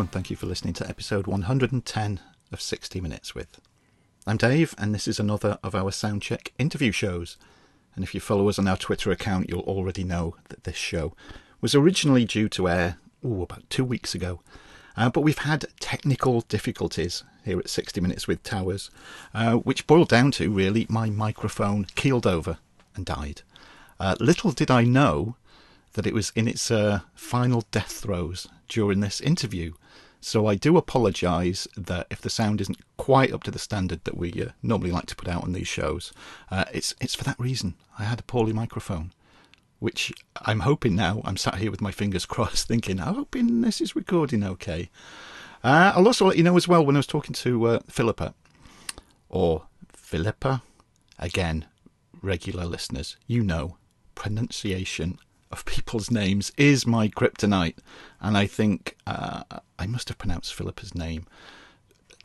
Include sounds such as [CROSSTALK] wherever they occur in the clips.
And thank you for listening to episode 110 of 60 Minutes with. I'm Dave, and this is another of our Soundcheck interview shows. And if you follow us on our Twitter account, you'll already know that this show was originally due to air ooh, about two weeks ago. Uh, but we've had technical difficulties here at 60 Minutes with Towers, uh, which boiled down to really my microphone keeled over and died. Uh, little did I know that it was in its uh, final death throes during this interview. So I do apologise that if the sound isn't quite up to the standard that we uh, normally like to put out on these shows, uh, it's it's for that reason. I had a poorly microphone, which I'm hoping now. I'm sat here with my fingers [LAUGHS] crossed, thinking, I'm hoping this is recording okay. Uh, I'll also let you know as well when I was talking to uh, Philippa, or Philippa, again, regular listeners, you know, pronunciation of people's names is my kryptonite. And I think uh, I must have pronounced Philippa's name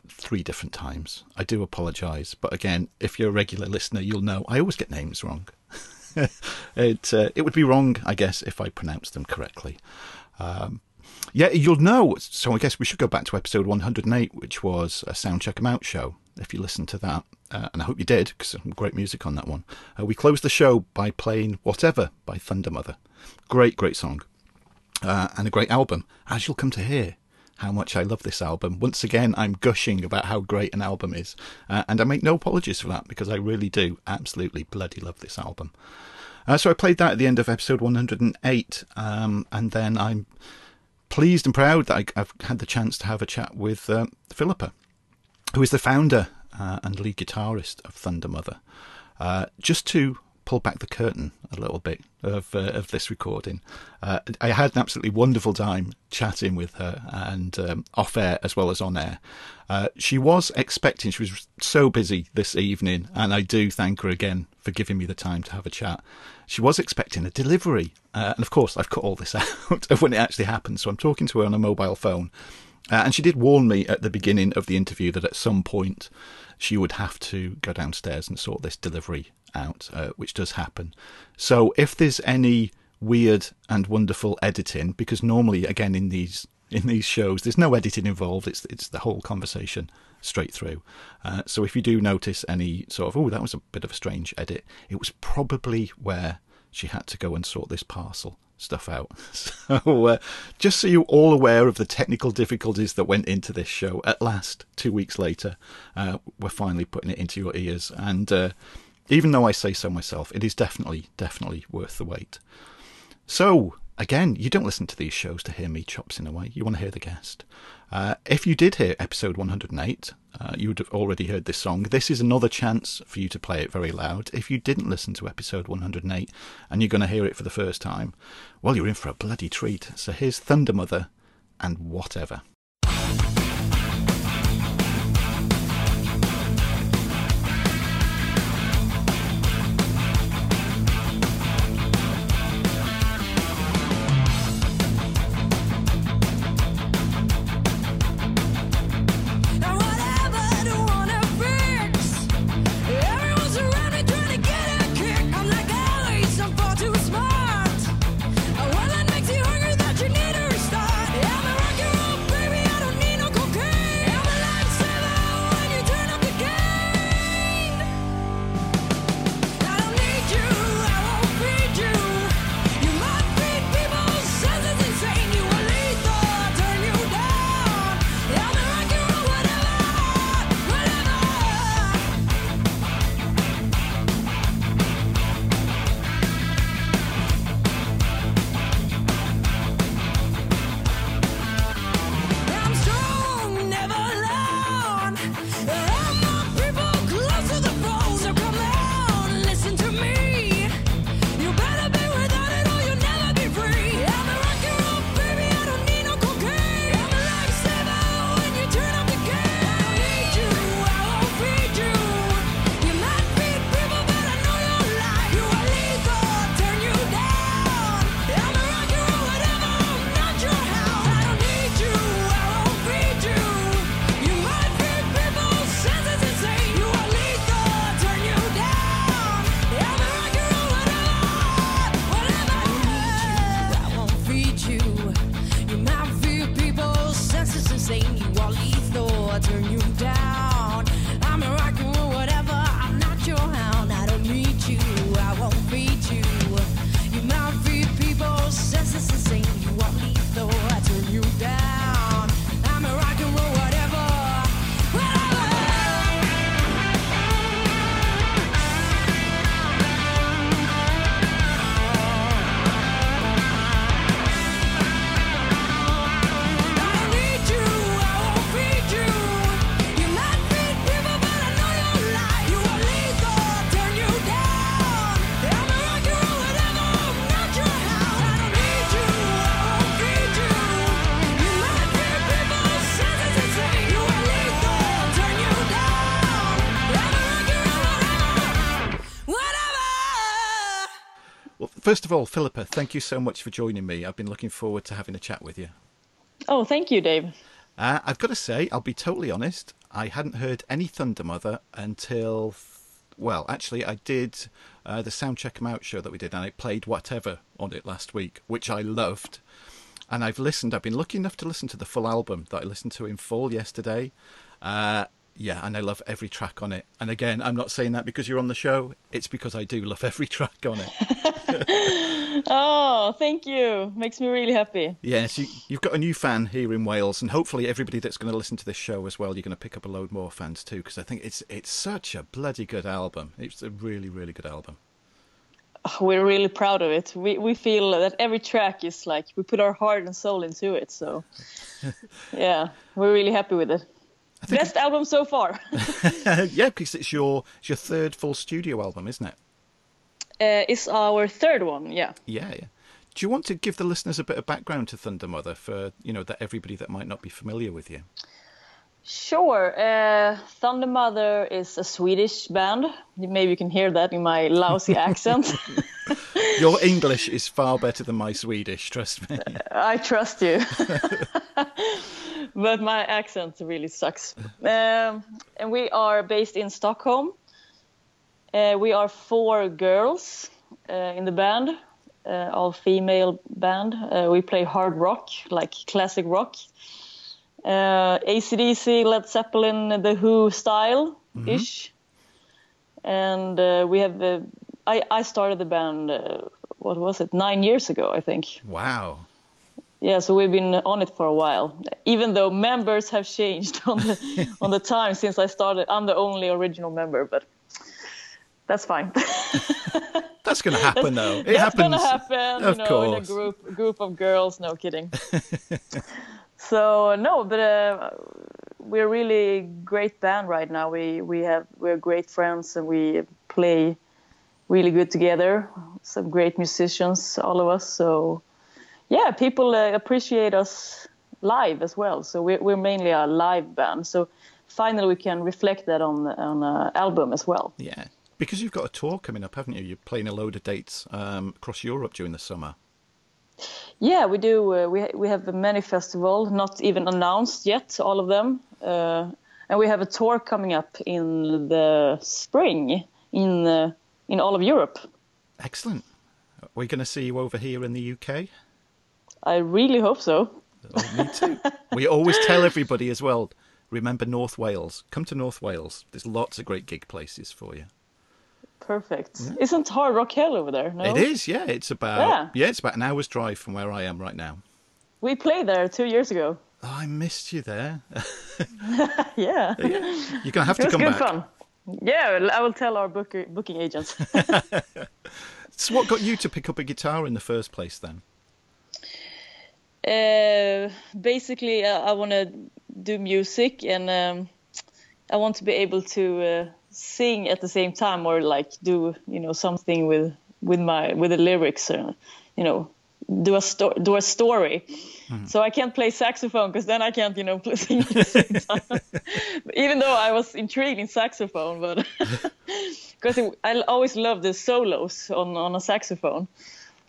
three different times. I do apologise. But again, if you're a regular listener, you'll know I always get names wrong. [LAUGHS] it, uh, it would be wrong, I guess, if I pronounced them correctly. Um, yeah, you'll know. So I guess we should go back to episode 108, which was a Sound Check 'em Out show. If you listened to that, uh, and I hope you did, because some great music on that one. Uh, we closed the show by playing Whatever by Thundermother. Great, great song. Uh, and a great album, as you'll come to hear how much I love this album. Once again, I'm gushing about how great an album is, uh, and I make no apologies for that because I really do absolutely bloody love this album. Uh, so I played that at the end of episode 108, um, and then I'm pleased and proud that I, have had the chance to have a chat with uh, Philippa, who is the founder uh, and lead guitarist of Thundermother. Uh, just to pull back the curtain a little bit of uh, of this recording. Uh, I had an absolutely wonderful time chatting with her and um, off air as well as on air. Uh, she was expecting; she was so busy this evening, and I do thank her again for giving me the time to have a chat. She was expecting a delivery, uh, and of course, I've cut all this [LAUGHS] out of when it actually happened. So I'm talking to her on a mobile phone. Uh, and she did warn me at the beginning of the interview that at some point she would have to go downstairs and sort this delivery out, uh, which does happen. So if there's any weird and wonderful editing, because normally, again, in these in these shows, there's no editing involved. It's it's the whole conversation straight through. Uh, so if you do notice any sort of oh that was a bit of a strange edit, it was probably where she had to go and sort this parcel stuff out. [LAUGHS] So, uh, just so you're all aware of the technical difficulties that went into this show, at last, two weeks later, uh, we're finally putting it into your ears. And uh, even though I say so myself, it is definitely, definitely worth the wait. So, again, you don't listen to these shows to hear me chopsing away. You want to hear the guest. Uh, if you did hear episode 108, uh, you would have already heard this song. This is another chance for you to play it very loud. If you didn't listen to episode 108 and you're going to hear it for the first time, well, you're in for a bloody treat. So here's Thundermother and whatever. First of all, Philippa, thank you so much for joining me. I've been looking forward to having a chat with you. Oh, thank you, Dave. Uh, I've got to say, I'll be totally honest. I hadn't heard any Thundermother until, well, actually, I did uh, the Soundcheck 'em Out show that we did, and I played Whatever on it last week, which I loved. And I've listened. I've been lucky enough to listen to the full album that I listened to in full yesterday. Uh, yeah, and I love every track on it. And again, I'm not saying that because you're on the show. It's because I do love every [LAUGHS] track on it. [LAUGHS] oh, thank you. Makes me really happy. Yes, you, have got a new fan here in Wales, and hopefully everybody that's going to listen to this show as well, you're going to pick up a load more fans too. Because I think it's it's such a bloody good album. It's a really really good album. Oh, we're really proud of it. We we feel that every track is like we put our heart and soul into it. So, [LAUGHS] yeah, we're really happy with it. Best album so far. [LAUGHS] [LAUGHS] yeah, because it's your it's your third full studio album, isn't it? Uh, it's our third one. Yeah. Yeah, yeah. Do you want to give the listeners a bit of background to Thundermother for you know that everybody that might not be familiar with you? Sure. Uh, Thundermother is a Swedish band. Maybe you can hear that in my lousy [LAUGHS] accent. [LAUGHS] Your English is far better than my Swedish, trust me. I trust you. [LAUGHS] but my accent really sucks. Um, and we are based in Stockholm. Uh, we are four girls uh, in the band, uh, all female band. Uh, we play hard rock, like classic rock. Uh, ACDC, Led Zeppelin, The Who style ish. Mm-hmm. And uh, we have, I, I started the band, what was it, nine years ago, I think. Wow yeah, so we've been on it for a while. Even though members have changed [LAUGHS] on the on the time since I started, I'm the only original member, but that's fine. [LAUGHS] that's going to happen, though. It that's happens. going to happen, of you know, course. in a group group of girls. No kidding. [LAUGHS] so no, but uh, we're really great band right now. We we have we're great friends and we play really good together. Some great musicians, all of us. So yeah, people uh, appreciate us live as well. So we're, we're mainly a live band. So finally, we can reflect that on on an album as well. Yeah, because you've got a tour coming up, haven't you? You're playing a load of dates um, across Europe during the summer. Yeah, we do. Uh, we we have many festivals, not even announced yet, all of them, uh, and we have a tour coming up in the spring in uh, in all of Europe. Excellent. Are we going to see you over here in the UK? I really hope so. Oh, me too. [LAUGHS] we always tell everybody as well. Remember North Wales. Come to North Wales. There's lots of great gig places for you. Perfect. Yeah. Isn't Hard Rock Hell over there? No? It is. Yeah, it's about yeah. yeah, it's about an hour's drive from where I am right now. We played there two years ago. Oh, I missed you there. [LAUGHS] yeah. You're gonna have to come back. It was good fun. Yeah, I will tell our booker, booking agents. [LAUGHS] so, what got you to pick up a guitar in the first place, then? Uh, basically, uh, I want to do music and um, I want to be able to uh, sing at the same time or like do you know something with with my with the lyrics or you know do a sto- do a story. Mm. So I can't play saxophone because then I can't you know [LAUGHS] sing at the same time. Even though I was intrigued in saxophone, but [LAUGHS] because I always loved the solos on on a saxophone.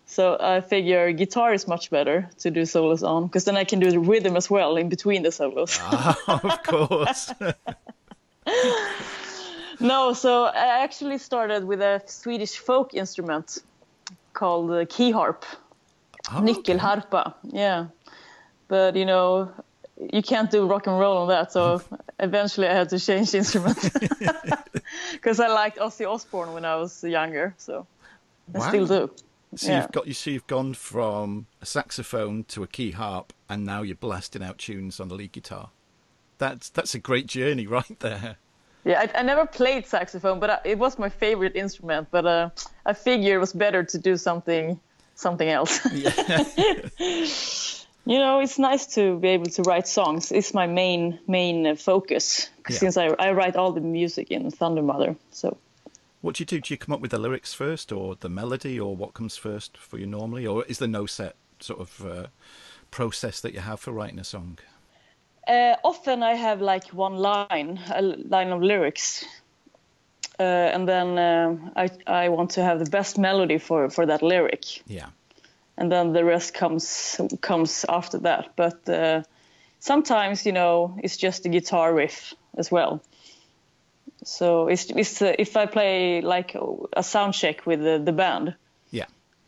So I figure guitar is much better to do solos on because then I can do the rhythm as well in between the solos. ah, of course. [LAUGHS] [LAUGHS] no, so I actually started with a Swedish folk instrument called uh, the key harp, oh, nyckelharpa. Okay. Yeah, but you know you can't do rock and roll on that, so [LAUGHS] eventually I had to change instrument [LAUGHS] because I liked Ozzy Osbourne when I was younger, so I wow. still do. So yeah. you've got you see you've gone from a saxophone to a key harp, and now you're blasting out tunes on the lead guitar. That's that's a great journey right there. Yeah, I, I never played saxophone, but I, it was my favorite instrument. But uh, I figured it was better to do something something else. [LAUGHS] [LAUGHS] You know, it's nice to be able to write songs. It's my main main focus yeah. since I I write all the music in Thundermother. So what do you do? Do you come up with the lyrics first, or the melody, or what comes first for you normally, or is there no set sort of uh, process that you have for writing a song? Uh, often I have like one line, a line of lyrics, uh, and then uh, I I want to have the best melody for for that lyric, Yeah. and then the rest comes comes after that. But uh, sometimes you know it's just a guitar riff as well. So it's it's uh, if I play like a sound check with the, the band.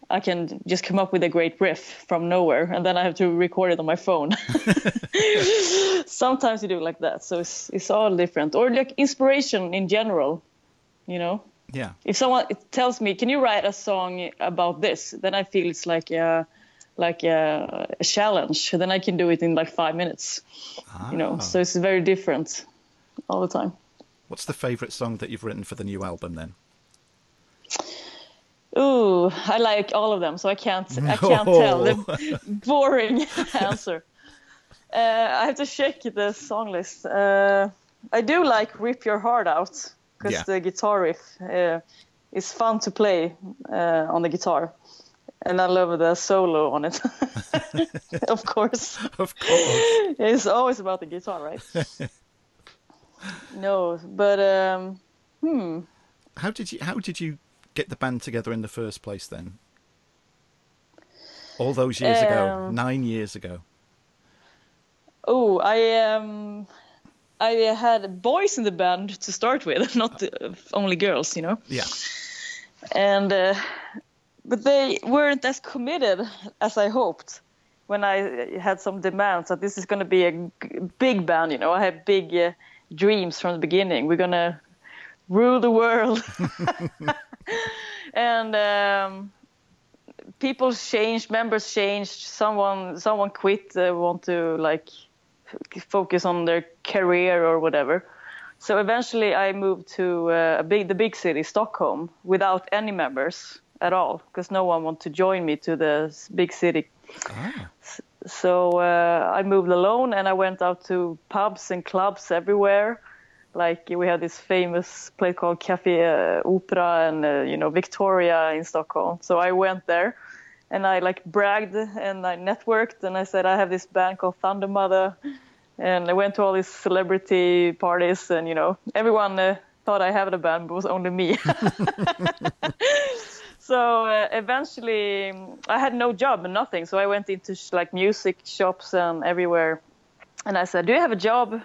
I can just come up with a great riff from nowhere, and then I have to record it on my phone. [LAUGHS] Sometimes you do it like that, so it's it's all different. Or like inspiration in general, you know. Yeah. If someone tells me, "Can you write a song about this?" then I feel it's like a like a, a challenge. Then I can do it in like five minutes, you know. Ah. So it's very different all the time. What's the favourite song that you've written for the new album then? Ooh, I like all of them, so I can't I [LAUGHS] can't tell. The [LAUGHS] boring [LAUGHS] answer. Uh, I have to check the song list. Uh, I do like "Rip Your Heart Out" because Yeah. the guitar riff uh, is fun to play uh, on the guitar, and I love the solo on it. of course, Of course. it's always about the guitar, right? no, but um, hmm. How did you how did you get the band together in the first place then? All those years ago, Um, nine years ago. Oh, I um, I had boys in the band to start with, [LAUGHS] not uh, only girls, you know. Yeah. And uh, but they weren't as committed as I hoped when I had some demands that this is going to be a big band, you know. I had big uh, dreams from the beginning. We're gonna rule the world. [LAUGHS] [LAUGHS] [LAUGHS] and um, people changed, members changed. Someone someone quit. Uh, want to like f- focus on their career or whatever. So eventually, I moved to uh, a big, the big city, Stockholm, without any members at all, because no one wanted to join me to the big city. Ah. So uh, I moved alone, and I went out to pubs and clubs everywhere. Like we had this famous place called Café uh, Opera and uh, you know Victoria in Stockholm. So I went there, and I like bragged and I networked, and I said I have this band called Thundermother, and I went to all these celebrity parties, and you know everyone uh, thought I had a band, but it was only me. [LAUGHS] so uh, eventually um, I had no job and nothing. So I went into sh- like music shops and everywhere, and I said, "Do you have a job?"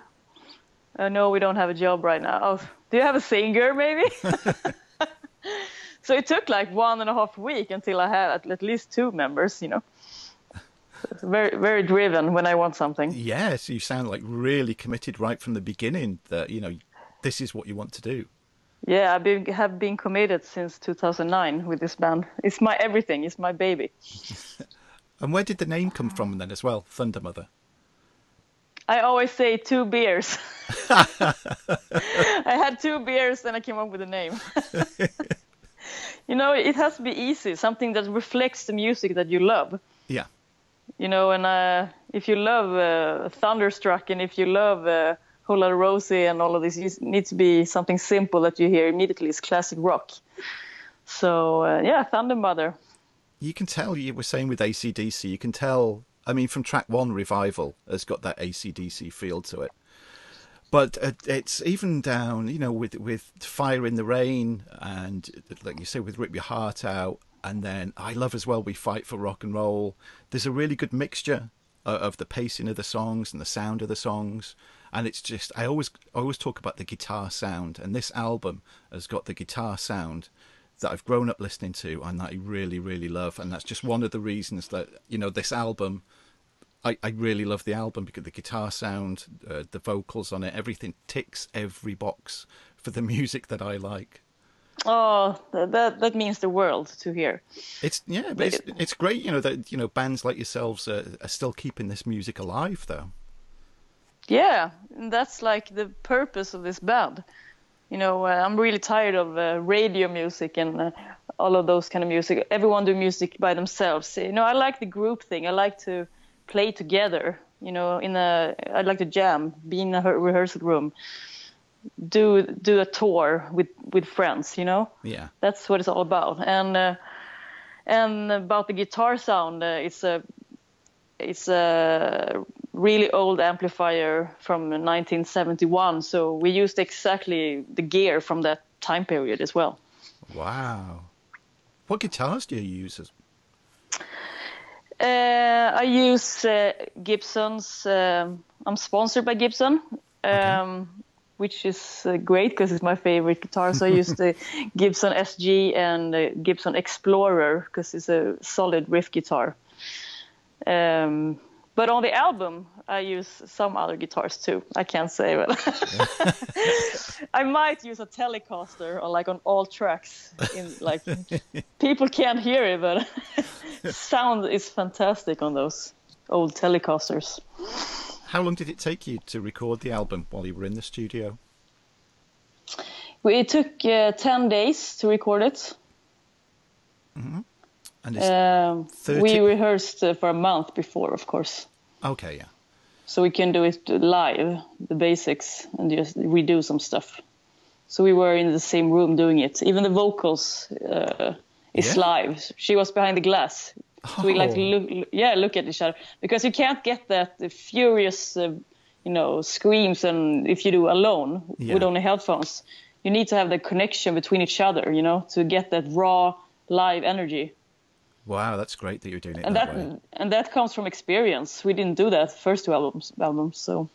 Uh, no, we don't have a job right now. Oh, do you have a singer maybe? [LAUGHS] [LAUGHS] so it took like one and a half week until I had at, least two members. You know, So very very driven when I want something. Yes, you sound like really committed right from the beginning that, you know, this is what you want to do. Yeah, I been, have been committed since 2009 with this band. It's my everything. It's my baby. [LAUGHS] And where did the name come from then as well? Thundermother. I always say two beers. [LAUGHS] I had two beers and I came up with a name. [LAUGHS] you know, it has to be easy, something that reflects the music that you love. Yeah. You know, and uh, if you love uh, Thunderstruck and if you love uh, Whole Lotta Rosie and all of this, it needs to be something simple that you hear immediately. It's classic rock. So, uh, yeah, Thundermother. You can tell, you were saying with ACDC, you can tell, I mean, from track one, Revival has got that ACDC feel to it. But uh, it's even down, you know, with with Fire in the Rain and, like you say, with Rip Your Heart Out. And then I love as well, We Fight for Rock and Roll. There's a really good mixture uh, of the pacing of the songs and the sound of the songs. And it's just, I always, I always talk about the guitar sound. And this album has got the guitar sound that I've grown up listening to and that I really, really love. And that's just one of the reasons that, you know, this album, I, I really love the album because the guitar sound, uh, the vocals on it, everything ticks every box for the [LAUGHS] music that I like. Oh, that, that, means the world to hear. It's yeah, but it's it's great, you know that you know bands like yourselves are, are still keeping this music alive, though. Yeah, that's like the purpose of this band. You know, uh, I'm really tired of uh, radio music and uh, all of those kind of music. Everyone do music by themselves. You know, I like the group thing. I like to play together. You know, in a I like to jam, be in a rehearsal room, do do a tour with with friends. You know, Yeah, that's what it's all about. And uh, and about the guitar sound, uh, it's a it's a really old amplifier from 1971. So we used exactly the gear from that time period as well. Wow. What guitars do you use? As... Uh, I use uh, Gibson's. Um, I'm sponsored by Gibson, um, okay. which is uh, great because it's my favorite guitar. So I use the [LAUGHS] Gibson SG and the Gibson Explorer because it's a solid riff guitar. Um, but on the album, I use some other guitars too. I can't say, but [LAUGHS] I might use a Telecaster or like on all tracks. In like [LAUGHS] people can't hear it, but [LAUGHS] sound is fantastic on those old Telecasters. How long did it take you to record the album while you were in the studio? It took uh, ten days to record it. Mm-hmm. And um, 30... we rehearsed uh, for a month before, of course. Okay, yeah. So we can do it live, the basics, and just redo some stuff. So we were in the same room doing it. Even the vocals uh, is yeah. live. She was behind the glass. So we like oh. look, yeah, look at each other because you can't get that furious, uh, you know, screams and if you do alone yeah. with only headphones, you need to have the connection between each other, you know, to get that raw live energy. Wow, that's great that you're doing it. And that, that and that comes from experience. We didn't do that first two albums, albums, so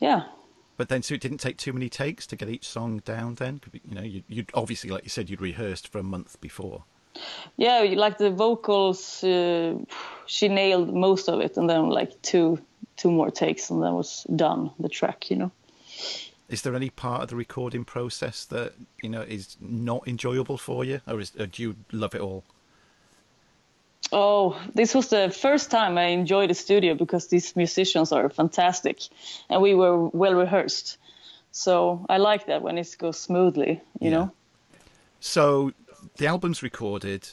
yeah. But then, so it didn't take too many takes to get each song down. Then, you know, you, would obviously, like you said, you'd rehearsed for a month before. Yeah, like the vocals, uh, she nailed most of it, and then like two two more takes, and then was done the track. You know. Is there any part of the recording process that you know is not enjoyable for you, or, is, or do you love it all? Oh, this was the first time I enjoyed the studio because these musicians are fantastic, and we were well rehearsed. So I like that when it goes smoothly, you yeah. know. So the album's recorded,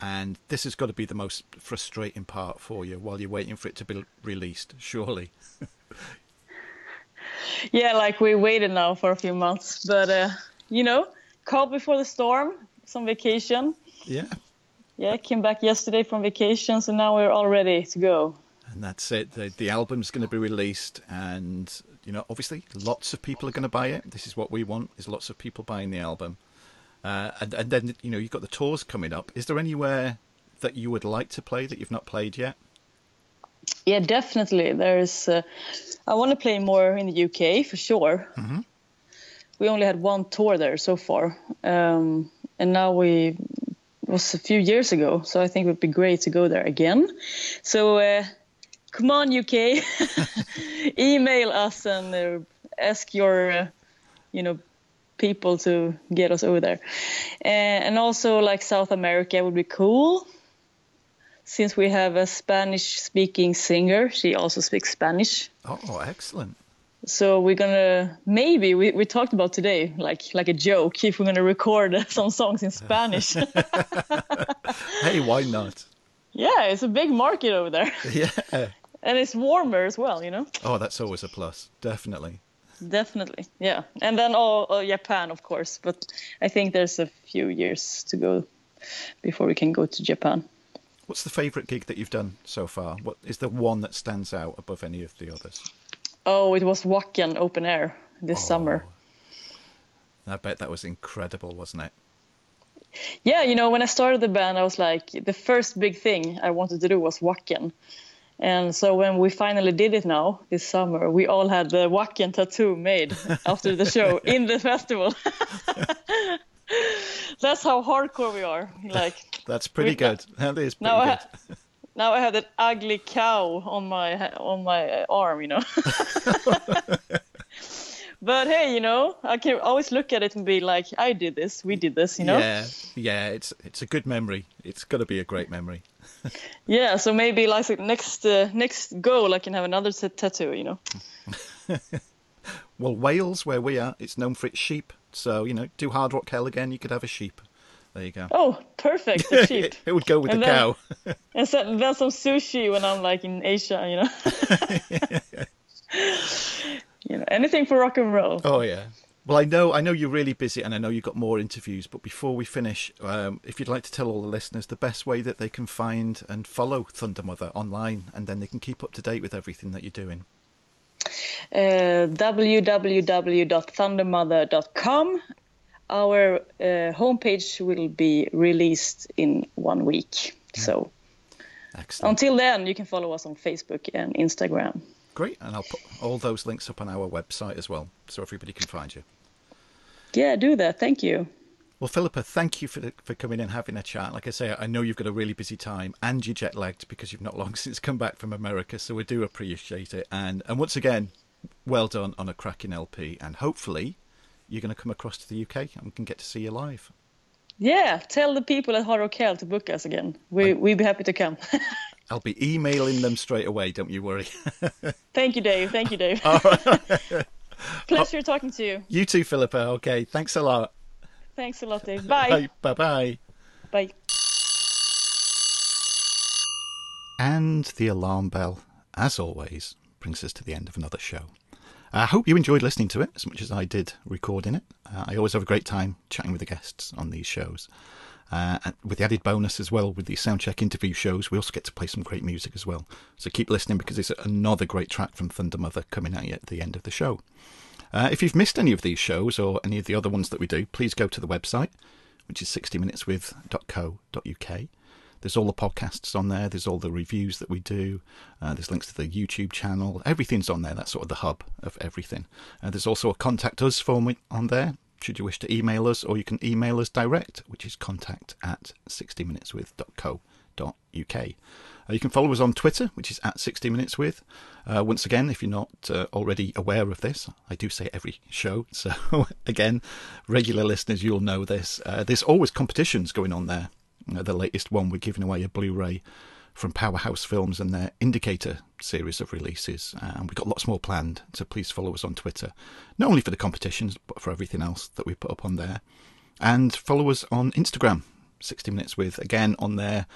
and this has got to be the most frustrating part for you while you're waiting for it to be released, surely. [LAUGHS] yeah, like we waited now for a few months, but uh, you know, calm before the storm, some vacation. Yeah. Yeah, came back yesterday from vacation, so now we're all ready to go. And that's it. The, the album's going to be released, and you know, obviously, lots of people are going to buy it. This is what we want: is lots of people buying the album. Uh, and, and then you know, you've got the tours coming up. Is there anywhere that you would like to play that you've not played yet? Yeah, definitely. There's. Uh, I want to play more in the UK for sure. Mm-hmm. We only had one tour there so far, um, and now we was a few years ago, so I think it would be great to go there again. So uh, come on, UK, [LAUGHS] [LAUGHS] email us and uh, ask your, uh, you know, people to get us over there. Uh, and also, like South America would be cool. Since we have a Spanish-speaking singer, she also speaks Spanish. Oh, excellent! So we're gonna maybe we, we talked about today like like a joke if we're gonna record [LAUGHS] some songs in spanish. [LAUGHS] [LAUGHS] Hey why not? Yeah it's a big market over there. Yeah. And it's warmer as well you know? Oh that's always a plus definitely. Definitely yeah. And then oh, oh japan of course but i think there's a few years to go before we can go to japan. What's the favorite gig that you've done so far? What is the one that stands out above any of the others Oh, it was Wacken open air this oh, summer. I bet that was incredible, wasn't it? Yeah, you know, when I started the band, I was like, the first big thing I wanted to do was Wacken. And so when we finally did it now this summer, we all had the Wacken tattoo made [LAUGHS] after the show in the festival. [LAUGHS] That's how hardcore we are. Like that's pretty good. That is pretty now good now I have that ugly cow on my on my arm, you know. [LAUGHS] but hey, you know, I can always look at it and be like, I did this, we did this, you know. Yeah, yeah, it's it's a good memory. It's got to be a great memory. [LAUGHS] yeah, so maybe like next uh, next goal, I can have another t- tattoo, you know. [LAUGHS] well, Wales, where we are, it's known for its sheep. So you know, do Hard Rock Hell again, you could have a sheep. There you go. Oh, perfect. The [LAUGHS] sheep. it would go with and the then, cow. [LAUGHS] and so, then some sushi when I'm like in Asia, you know. [LAUGHS] you know, anything for rock and roll. Oh yeah. Well, I know, I know you're really busy, and I know you've got more interviews. But before we finish, um, if you'd like to tell all the listeners the best way that they can find and follow Thundermother online, and then they can keep up to date with everything that you're doing. Uh, www.thundermother.com our uh, homepage will be released in one week. So Excellent. until then, you can follow us on Facebook and Instagram. Great. And I'll put all those links up on our website as well so everybody can find you. Yeah, do that. Thank you. Well, Philippa, thank you for for coming and having a chat. Like I say, I know you've got a really busy time and you're jet lagged because you've not [LAUGHS] long since come back from America, so we do appreciate it. And and once again, well done on a cracking LP, and hopefully you're going to come across to the UK and we can get to see you live. Yeah, tell the people at Hard Rock to book us again. We we'd be happy to come. [LAUGHS] I'll be emailing them straight away. Don't you worry. [LAUGHS] Thank you, Dave. Thank you, Dave. [LAUGHS] Pleasure oh. talking to you. you too, Philippa. Okay, thanks a lot. Thanks a lot, Dave. Bye. Bye bye. Bye. And the alarm bell, as always, brings us to the end of another show. I hope you enjoyed listening to it as much as I did recording it. Uh, I always have a great time chatting with the guests on these shows. Uh, with the added bonus as well, with the soundcheck interview shows, we also get to play some great music as well. So keep listening because it's another great track from Thundermother coming at you at the end of the show. Uh, if you've missed any of these shows or any of the other ones that we do, please go to the website, which is 60minuteswith.co.uk. There's all the podcasts on there. There's all the reviews that we do. Uh, there's links to the YouTube channel. Everything's on there. That's sort of the hub of everything. Uh, there's also a contact us form on there, should you wish to email us, or you can email us direct, which is contact at 60minuteswith.co.uk. Uh, you can follow us on Twitter, which is at 60minuteswith. Uh, once again, if you're not uh, already aware of this, I do say every show. [LAUGHS] So, again, regular listeners, you'll know this. Uh, there's always competitions going on there. Uh, the latest one, we're giving away a Blu ray from Powerhouse Films and their Indicator series of releases. Uh, and we've got lots more planned, so please follow us on Twitter, not only for the competitions, but for everything else that we put up on there. And follow us on Instagram, 60 Minutes with, again, on there,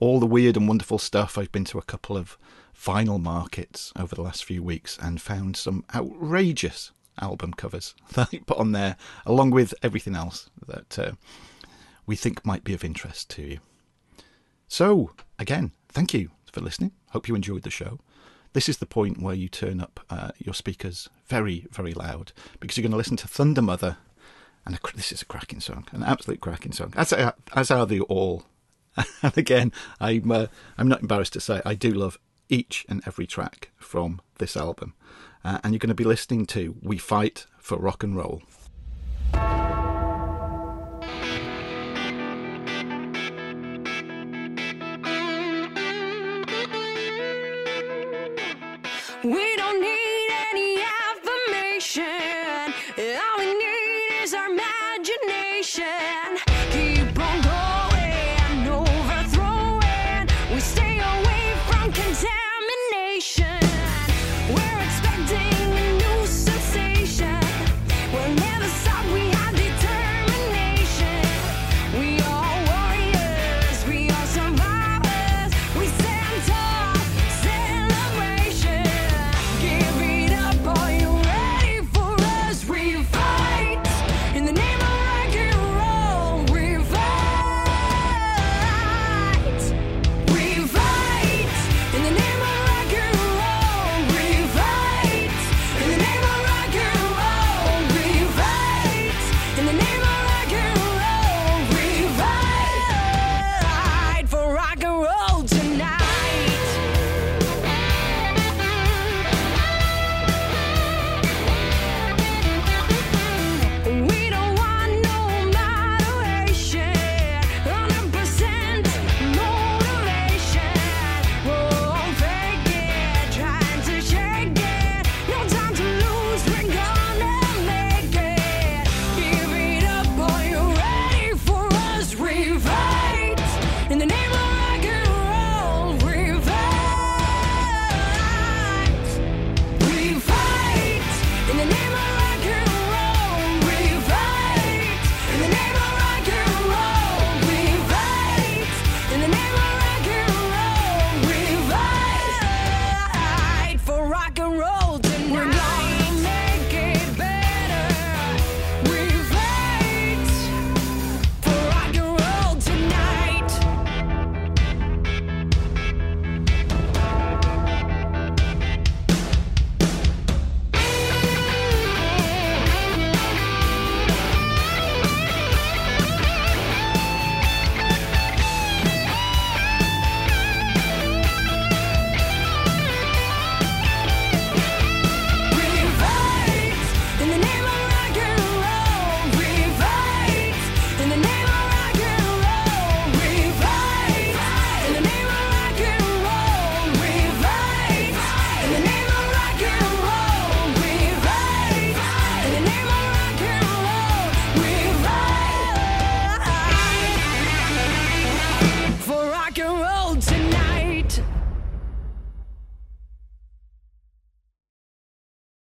all the weird and wonderful stuff. I've been to a couple of vinyl markets over the last few weeks and found some outrageous album covers [LAUGHS] that I put on there, along with everything else that uh, we think might be of interest to you. So, again, thank you for listening. Hope you enjoyed the show. This is the point where you turn up uh, your speakers very, very loud because you're going to listen to Thundermother. And a, this is a cracking song, an absolute cracking song, as, as are they all. [LAUGHS] and again, I'm, uh, I'm not embarrassed to say I do love each and every track from this album. Uh, and you're going to be listening to We Fight for Rock and Roll.